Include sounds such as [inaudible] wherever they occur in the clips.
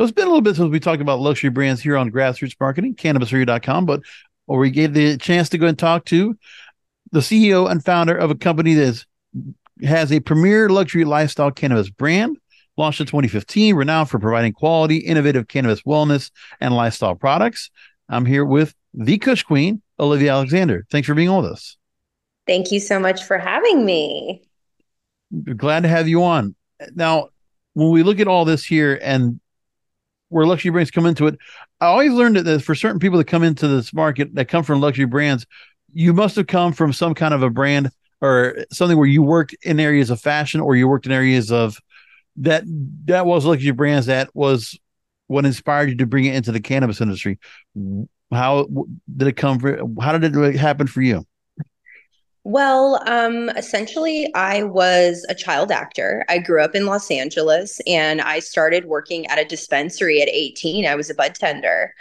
So it's been a little bit since we talked about luxury brands here on Grassroots Marketing, cannabisradio.com, but or we gave the chance to go and talk to the CEO and founder of a company that has a premier luxury lifestyle cannabis brand launched in 2015, renowned for providing quality, innovative cannabis wellness and lifestyle products. I'm here with the Kush Queen, Olivia Alexander. Thanks for being with us. Thank you so much for having me. Glad to have you on. Now, when we look at all this here and where luxury brands come into it, I always learned that for certain people that come into this market that come from luxury brands, you must have come from some kind of a brand or something where you worked in areas of fashion or you worked in areas of that that was luxury brands that was what inspired you to bring it into the cannabis industry. How did it come for how did it happen for you well, um, essentially, I was a child actor. I grew up in Los Angeles and I started working at a dispensary at 18. I was a bud tender,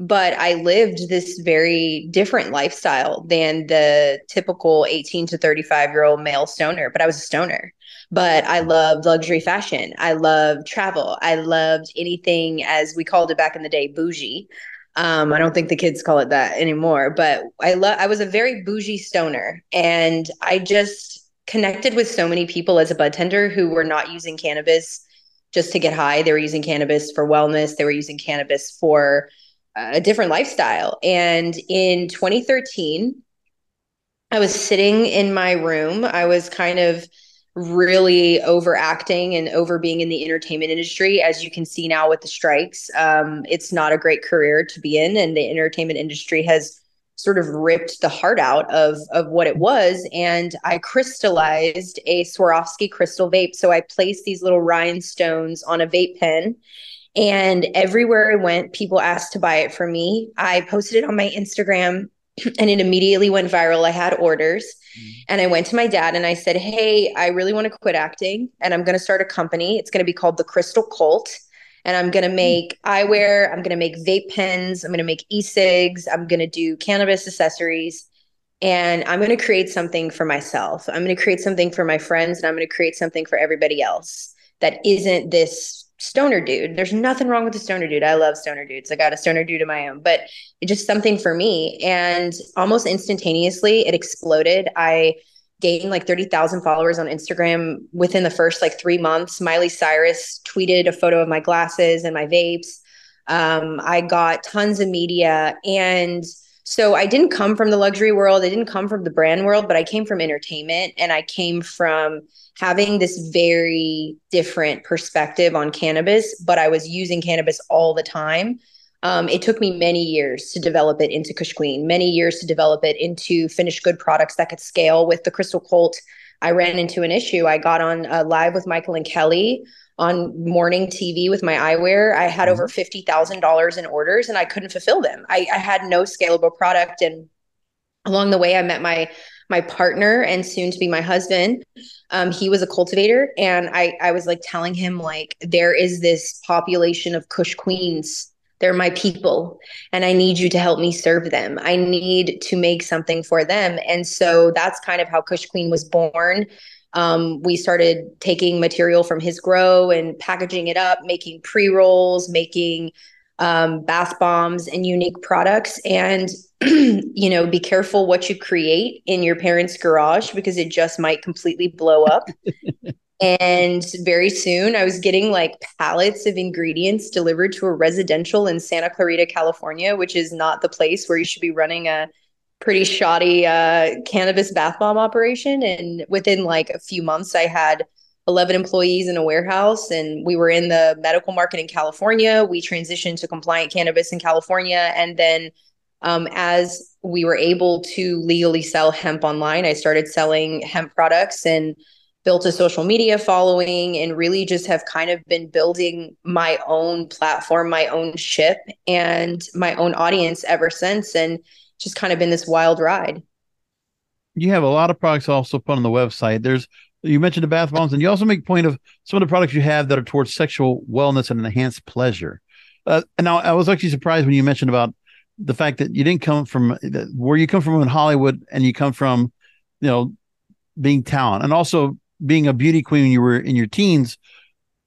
but I lived this very different lifestyle than the typical 18 to 35 year old male stoner, but I was a stoner. But I loved luxury fashion. I loved travel. I loved anything, as we called it back in the day, bougie. Um, I don't think the kids call it that anymore, but I love I was a very bougie stoner and I just connected with so many people as a bud tender who were not using cannabis just to get high. They were using cannabis for wellness, they were using cannabis for a different lifestyle. And in 2013, I was sitting in my room. I was kind of really overacting and over being in the entertainment industry. As you can see now with the strikes, um, it's not a great career to be in, and the entertainment industry has sort of ripped the heart out of of what it was. And I crystallized a Swarovski crystal vape. So I placed these little rhinestones on a vape pen. And everywhere I went, people asked to buy it for me. I posted it on my Instagram [clears throat] and it immediately went viral. I had orders mm-hmm. and I went to my dad and I said, Hey, I really want to quit acting and I'm going to start a company. It's going to be called the Crystal Cult. And I'm going to mm. make eyewear. I'm going to make vape pens. I'm going to make e cigs. I'm going to do cannabis accessories. And I'm going to create something for myself. I'm going to create something for my friends and I'm going to create something for everybody else that isn't this stoner dude. There's nothing wrong with the stoner dude. I love stoner dudes. I got a stoner dude of my own, but it's just something for me. And almost instantaneously, it exploded. I gained like 30,000 followers on Instagram within the first like three months. Miley Cyrus tweeted a photo of my glasses and my vapes. Um, I got tons of media. And so I didn't come from the luxury world. I didn't come from the brand world, but I came from entertainment and I came from having this very different perspective on cannabis, but I was using cannabis all the time. Um, it took me many years to develop it into Kush Queen, many years to develop it into finished good products that could scale with the Crystal Cult. I ran into an issue. I got on uh, live with Michael and Kelly on morning TV with my eyewear. I had over mm-hmm. $50,000 in orders and I couldn't fulfill them. I, I had no scalable product. And along the way, I met my my partner and soon to be my husband um, he was a cultivator and I, I was like telling him like there is this population of kush queens they're my people and i need you to help me serve them i need to make something for them and so that's kind of how kush queen was born um, we started taking material from his grow and packaging it up making pre-rolls making um, bath bombs and unique products. And [clears throat] you know be careful what you create in your parents garage because it just might completely blow up. And very soon I was getting like pallets of ingredients delivered to a residential in Santa Clarita, California, which is not the place where you should be running a pretty shoddy uh, cannabis bath bomb operation. And within like a few months, I had 11 employees in a warehouse and we were in the medical market in California. We transitioned to compliant cannabis in California. And then um, as we were able to legally sell hemp online, I started selling hemp products and built a social media following and really just have kind of been building my own platform, my own ship, and my own audience ever since. And just kind of been this wild ride. You have a lot of products also put on the website. There's you mentioned the bath bombs, and you also make point of some of the products you have that are towards sexual wellness and enhanced pleasure. Uh, and now I was actually surprised when you mentioned about the fact that you didn't come from where you come from in Hollywood, and you come from, you know, being talent, and also being a beauty queen when you were in your teens.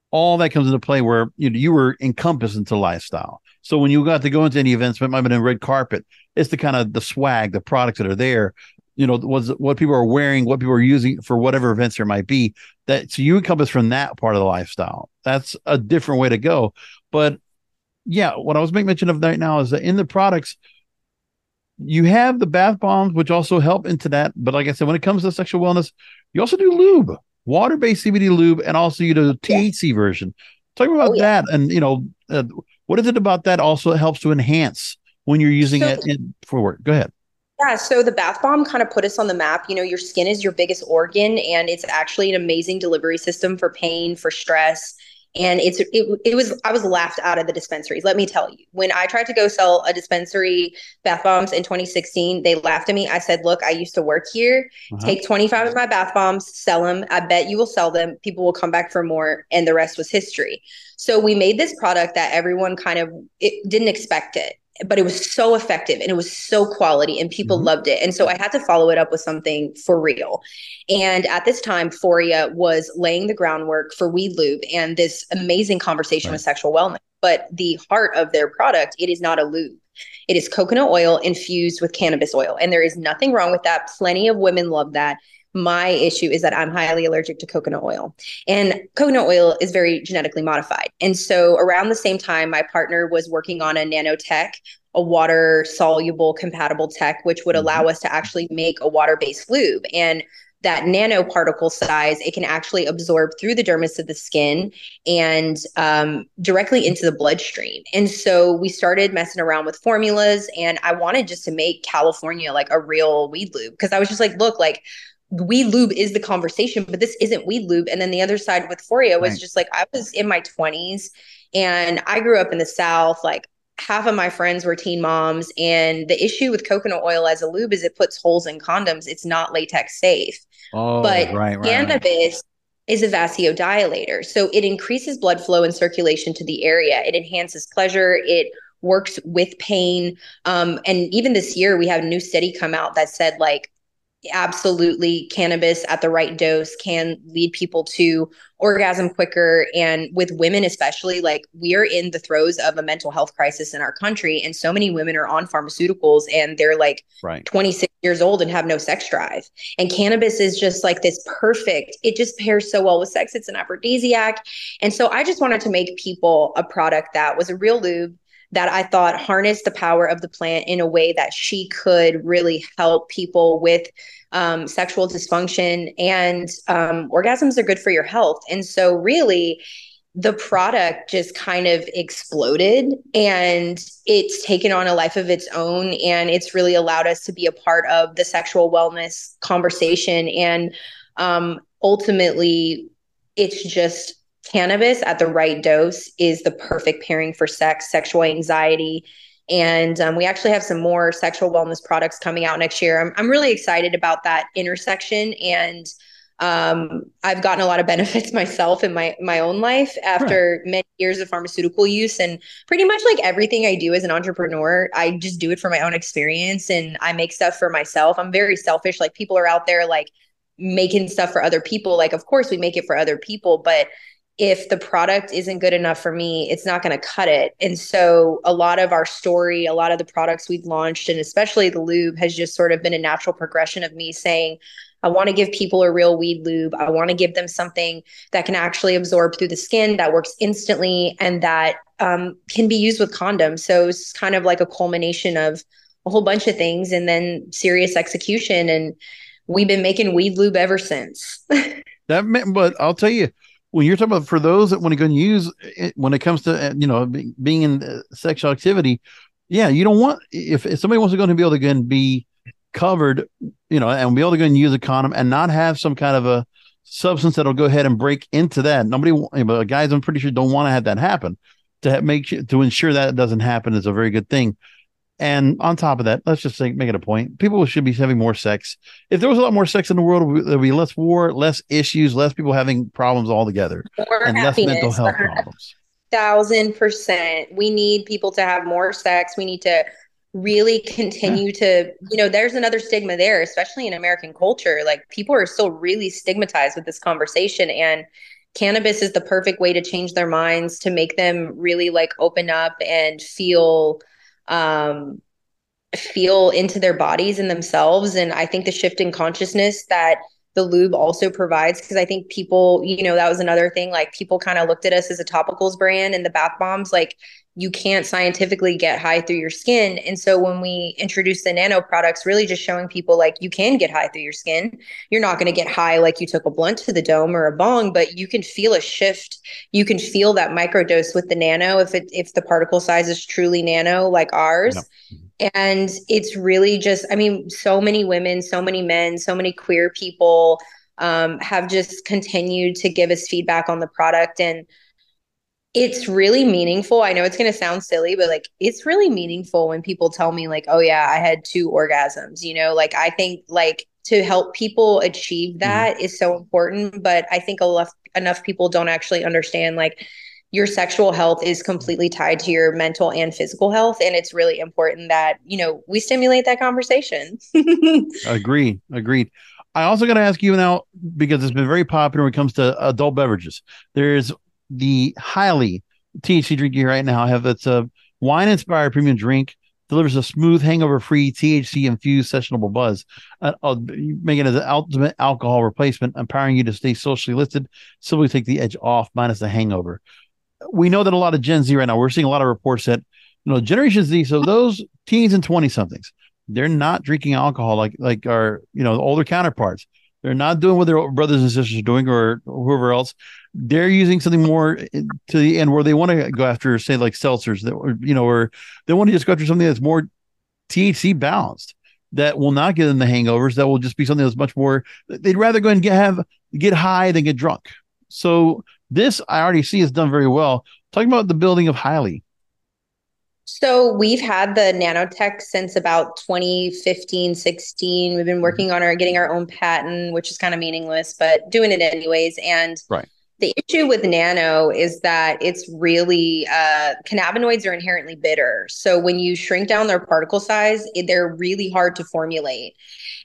All that comes into play where you know, you were encompassed into lifestyle. So when you got to go into any events, it might have been a red carpet. It's the kind of the swag, the products that are there you know was what people are wearing what people are using for whatever events there might be that so you encompass from that part of the lifestyle that's a different way to go but yeah what i was making mention of right now is that in the products you have the bath bombs which also help into that but like i said when it comes to sexual wellness you also do lube water-based cbd lube and also you do the thc yeah. version talk about oh, yeah. that and you know uh, what is it about that also helps to enhance when you're using so, it in, for work go ahead yeah, so the bath bomb kind of put us on the map. You know, your skin is your biggest organ, and it's actually an amazing delivery system for pain, for stress. And it's it, it was I was laughed out of the dispensaries. Let me tell you, when I tried to go sell a dispensary bath bombs in 2016, they laughed at me. I said, "Look, I used to work here. Uh-huh. Take 25 of my bath bombs, sell them. I bet you will sell them. People will come back for more, and the rest was history." So we made this product that everyone kind of it didn't expect it but it was so effective and it was so quality and people mm-hmm. loved it. And so I had to follow it up with something for real. And at this time, Foria was laying the groundwork for Weed Lube and this amazing conversation right. with sexual wellness. But the heart of their product, it is not a lube. It is coconut oil infused with cannabis oil. And there is nothing wrong with that. Plenty of women love that. My issue is that I'm highly allergic to coconut oil, and coconut oil is very genetically modified. And so, around the same time, my partner was working on a nanotech, a water soluble compatible tech, which would allow mm-hmm. us to actually make a water based lube. And that nanoparticle size, it can actually absorb through the dermis of the skin and um, directly into the bloodstream. And so we started messing around with formulas, and I wanted just to make California like a real weed lube because I was just like, look, like weed lube is the conversation, but this isn't weed lube. And then the other side with Foria was right. just like I was in my 20s and I grew up in the South. Like half of my friends were teen moms. And the issue with coconut oil as a lube is it puts holes in condoms. It's not latex safe. Oh, but right, right, cannabis is a vasodilator. So it increases blood flow and circulation to the area. It enhances pleasure. It works with pain. Um, and even this year, we had a new study come out that said like absolutely cannabis at the right dose can lead people to orgasm quicker. And with women especially like we're in the throes of a mental health crisis in our country and so many women are on pharmaceuticals and they're like right. 26 years old and have no sex drive. And cannabis is just like this perfect it just pairs so well with sex. It's an aphrodisiac. And so i just wanted to make people a product that was a real lube that I thought harnessed the power of the plant in a way that she could really help people with um, sexual dysfunction and um, orgasms are good for your health. And so, really, the product just kind of exploded and it's taken on a life of its own and it's really allowed us to be a part of the sexual wellness conversation and um, ultimately it's just cannabis at the right dose is the perfect pairing for sex, sexual anxiety. And um, we actually have some more sexual wellness products coming out next year. I'm, I'm really excited about that intersection. And um, I've gotten a lot of [laughs] benefits myself in my my own life after right. many years of pharmaceutical use, and pretty much like everything I do as an entrepreneur, I just do it for my own experience, and I make stuff for myself. I'm very selfish. Like people are out there like making stuff for other people. Like of course we make it for other people, but if the product isn't good enough for me, it's not going to cut it. And so, a lot of our story, a lot of the products we've launched, and especially the lube, has just sort of been a natural progression of me saying, I want to give people a real weed lube. I want to give them something that can actually absorb through the skin, that works instantly, and that um, can be used with condoms. So it's kind of like a culmination of a whole bunch of things and then serious execution. And we've been making weed lube ever since. [laughs] that, meant, but I'll tell you, when you're talking about for those that want to go and use it, when it comes to you know being in uh, sexual activity, yeah, you don't want if, if somebody wants to go and be able to go and be covered, you know, and be able to go and use a condom and not have some kind of a substance that'll go ahead and break into that. Nobody, guys, I'm pretty sure don't want to have that happen. To make to ensure that it doesn't happen is a very good thing. And on top of that, let's just say, make it a point. People should be having more sex. If there was a lot more sex in the world, there'd be less war, less issues, less people having problems altogether, more and less mental health problems. Thousand percent. We need people to have more sex. We need to really continue to, you know, there's another stigma there, especially in American culture. Like people are still really stigmatized with this conversation. And cannabis is the perfect way to change their minds, to make them really like open up and feel um, feel into their bodies and themselves. And I think the shift in consciousness that the lube also provides, because I think people, you know, that was another thing. Like people kind of looked at us as a topicals brand and the bath bombs, like you can't scientifically get high through your skin. And so when we introduced the nano products, really just showing people like you can get high through your skin. You're not going to get high like you took a blunt to the dome or a bong, but you can feel a shift. You can feel that microdose with the nano if it if the particle size is truly nano like ours. And it's really just, I mean, so many women, so many men, so many queer people um, have just continued to give us feedback on the product. And it's really meaningful. I know it's going to sound silly, but like it's really meaningful when people tell me like, "Oh yeah, I had two orgasms." You know, like I think like to help people achieve mm-hmm. that mm-hmm. is so important, but I think a lot enough people don't actually understand like your sexual health is completely tied to your mental and physical health and it's really important that, you know, we stimulate that conversation. [laughs] agreed. Agreed. I also got to ask you now because it's been very popular when it comes to adult beverages. There's the highly THC drink here right now. I have it's a wine inspired premium drink. Delivers a smooth, hangover free, THC infused sessionable buzz, uh, uh, making it an ultimate alcohol replacement, empowering you to stay socially listed. Simply take the edge off, minus the hangover. We know that a lot of Gen Z right now, we're seeing a lot of reports that, you know, Generation Z, so those teens and 20 somethings, they're not drinking alcohol like like our, you know, older counterparts. They're not doing what their brothers and sisters are doing or whoever else. They're using something more eh, to the end where they want to go after, say, like seltzers that, you know, or they want to just go after something that's more THC balanced that will not get them the hangovers. That will just be something that's much more. They'd rather go and get have get high than get drunk. So this I already see is done very well. Talking about the building of Highly, so we've had the nanotech since about 2015, 16. We've been mm-hmm. working on our getting our own patent, which is kind of meaningless, but doing it anyways. And right. the issue with nano is that it's really uh, cannabinoids are inherently bitter. So when you shrink down their particle size, they're really hard to formulate.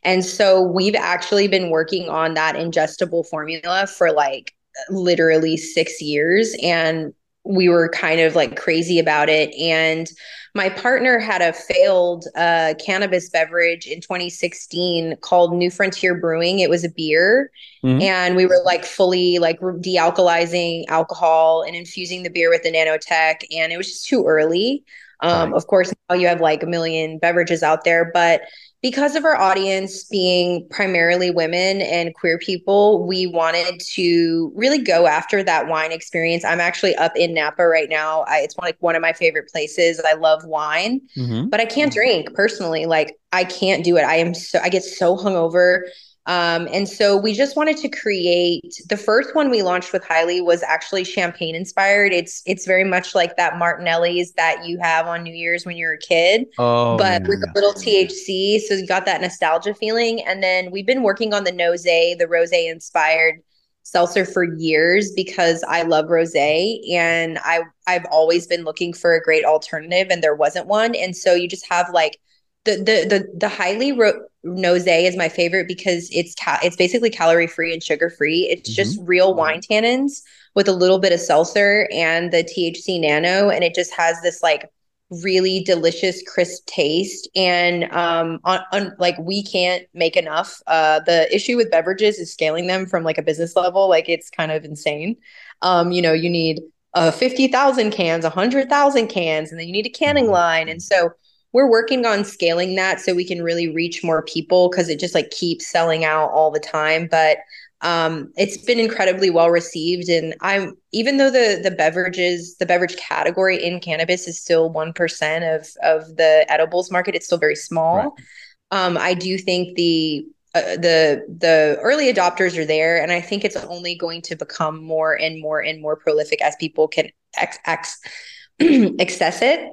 And so we've actually been working on that ingestible formula for like literally six years. And we were kind of like crazy about it. And my partner had a failed uh, cannabis beverage in 2016 called New Frontier Brewing. It was a beer. Mm-hmm. And we were like fully like dealcoholizing alcohol and infusing the beer with the nanotech. And it was just too early. Um, right. Of course, now you have like a million beverages out there, but because of our audience being primarily women and queer people, we wanted to really go after that wine experience. I'm actually up in Napa right now. I, it's one, like one of my favorite places. I love wine, mm-hmm. but I can't drink personally. Like I can't do it. I am so I get so hungover um, and so we just wanted to create the first one we launched with Highly was actually champagne inspired. It's it's very much like that Martinelli's that you have on New Year's when you're a kid, oh, but yeah, with a little THC. So you got that nostalgia feeling. And then we've been working on the Nose, the Rose inspired seltzer for years because I love rosé and I I've always been looking for a great alternative and there wasn't one. And so you just have like the the the the highly ro- nose is my favorite because it's ca- it's basically calorie free and sugar free. It's mm-hmm. just real wine tannins with a little bit of seltzer and the THC nano, and it just has this like really delicious, crisp taste. And um, on, on, like we can't make enough. Uh, the issue with beverages is scaling them from like a business level. Like it's kind of insane. Um, you know, you need uh, 50,000 cans, 100,000 cans, and then you need a canning mm-hmm. line. And so we're working on scaling that so we can really reach more people because it just like keeps selling out all the time. But um, it's been incredibly well received, and I'm even though the the beverages, the beverage category in cannabis is still one percent of of the edibles market. It's still very small. Right. Um, I do think the uh, the the early adopters are there, and I think it's only going to become more and more and more prolific as people can ex- ex- [clears throat] access it.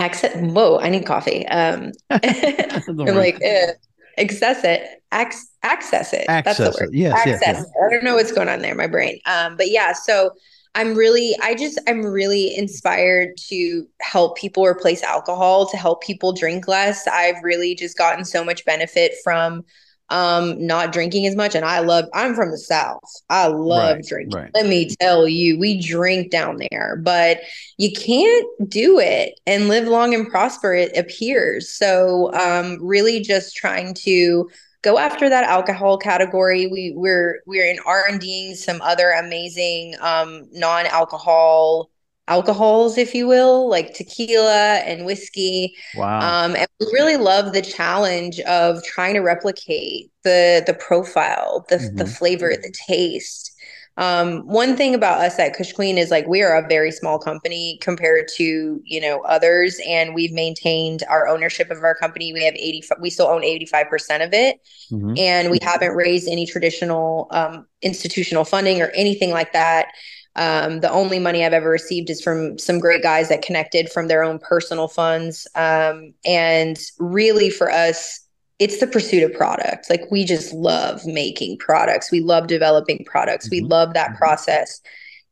Access. Whoa! I need coffee. Um, [laughs] [laughs] I'm like. Eh access it, ac- access it. Access That's the word. It. Yes, access yes, yes. It. I don't know what's going on there, my brain. Um, but yeah, so I'm really, I just, I'm really inspired to help people replace alcohol, to help people drink less. I've really just gotten so much benefit from um not drinking as much. And i love i'm from the south. I love right, drinking. right. let me tell you we drink down there but you can't do it and live long and prosper it appears. So um really just trying to go after that alcohol category. We we're we're in r&ding some other amazing um non-alcohol alcohols, if you will, like tequila and whiskey. Wow. Um, and we really love the challenge of trying to replicate the the profile, the mm-hmm. the flavor, the taste. Um, one thing about us at Kush Queen is like we are a very small company compared to you know others, and we've maintained our ownership of our company. We have eighty, we still own eighty five percent of it, mm-hmm. and we haven't raised any traditional um, institutional funding or anything like that. Um, the only money I've ever received is from some great guys that connected from their own personal funds. Um, and really, for us, it's the pursuit of product. Like we just love making products. We love developing products. Mm-hmm. We love that mm-hmm. process.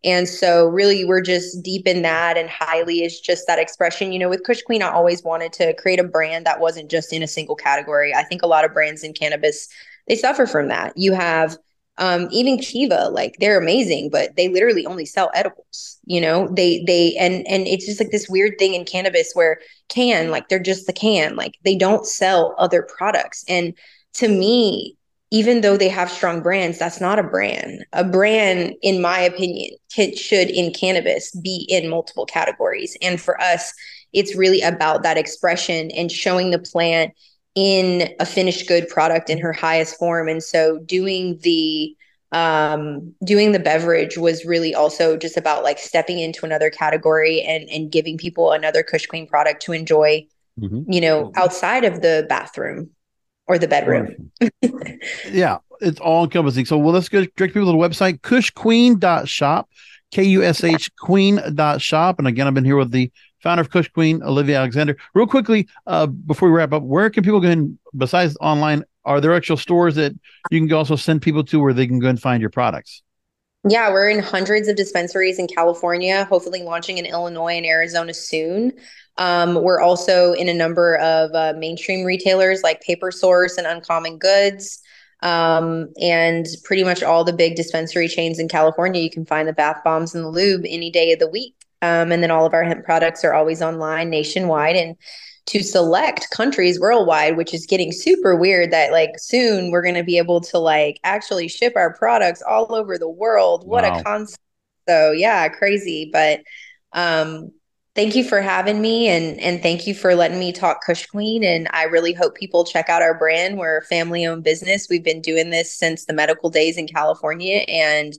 And so, really, we're just deep in that. And highly is just that expression. You know, with Kush Queen, I always wanted to create a brand that wasn't just in a single category. I think a lot of brands in cannabis they suffer from that. You have um, even Kiva, like they're amazing, but they literally only sell edibles. You know, they they and and it's just like this weird thing in cannabis where can like they're just the can, like they don't sell other products. And to me, even though they have strong brands, that's not a brand. A brand, in my opinion, can, should in cannabis be in multiple categories. And for us, it's really about that expression and showing the plant in a finished good product in her highest form. And so doing the um doing the beverage was really also just about like stepping into another category and and giving people another kush queen product to enjoy mm-hmm. you know outside of the bathroom or the bedroom. Yeah it's all encompassing. So well let's go direct people to the website kushqueen.shop k-u-s-h queen.shop and again i've been here with the founder of Kush Queen, Olivia Alexander. Real quickly, uh, before we wrap up, where can people go in besides online? Are there actual stores that you can also send people to where they can go and find your products? Yeah, we're in hundreds of dispensaries in California, hopefully launching in Illinois and Arizona soon. Um, we're also in a number of uh, mainstream retailers like Paper Source and Uncommon Goods. Um, and pretty much all the big dispensary chains in California, you can find the bath bombs and the lube any day of the week. Um, and then all of our hemp products are always online nationwide and to select countries worldwide, which is getting super weird that like soon we're going to be able to like actually ship our products all over the world. What wow. a concept. So yeah, crazy. But um thank you for having me and and thank you for letting me talk Kush Queen. And I really hope people check out our brand. We're a family owned business. We've been doing this since the medical days in California and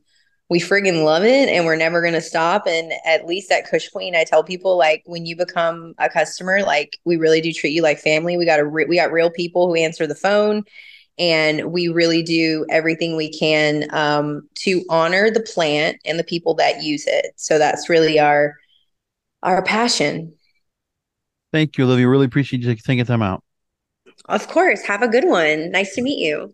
we friggin' love it and we're never to stop. And at least at Kush Queen, I tell people like when you become a customer, like we really do treat you like family. We got a re- we got real people who answer the phone and we really do everything we can um, to honor the plant and the people that use it. So that's really our our passion. Thank you, Olivia. Really appreciate you taking time out. Of course. Have a good one. Nice to meet you.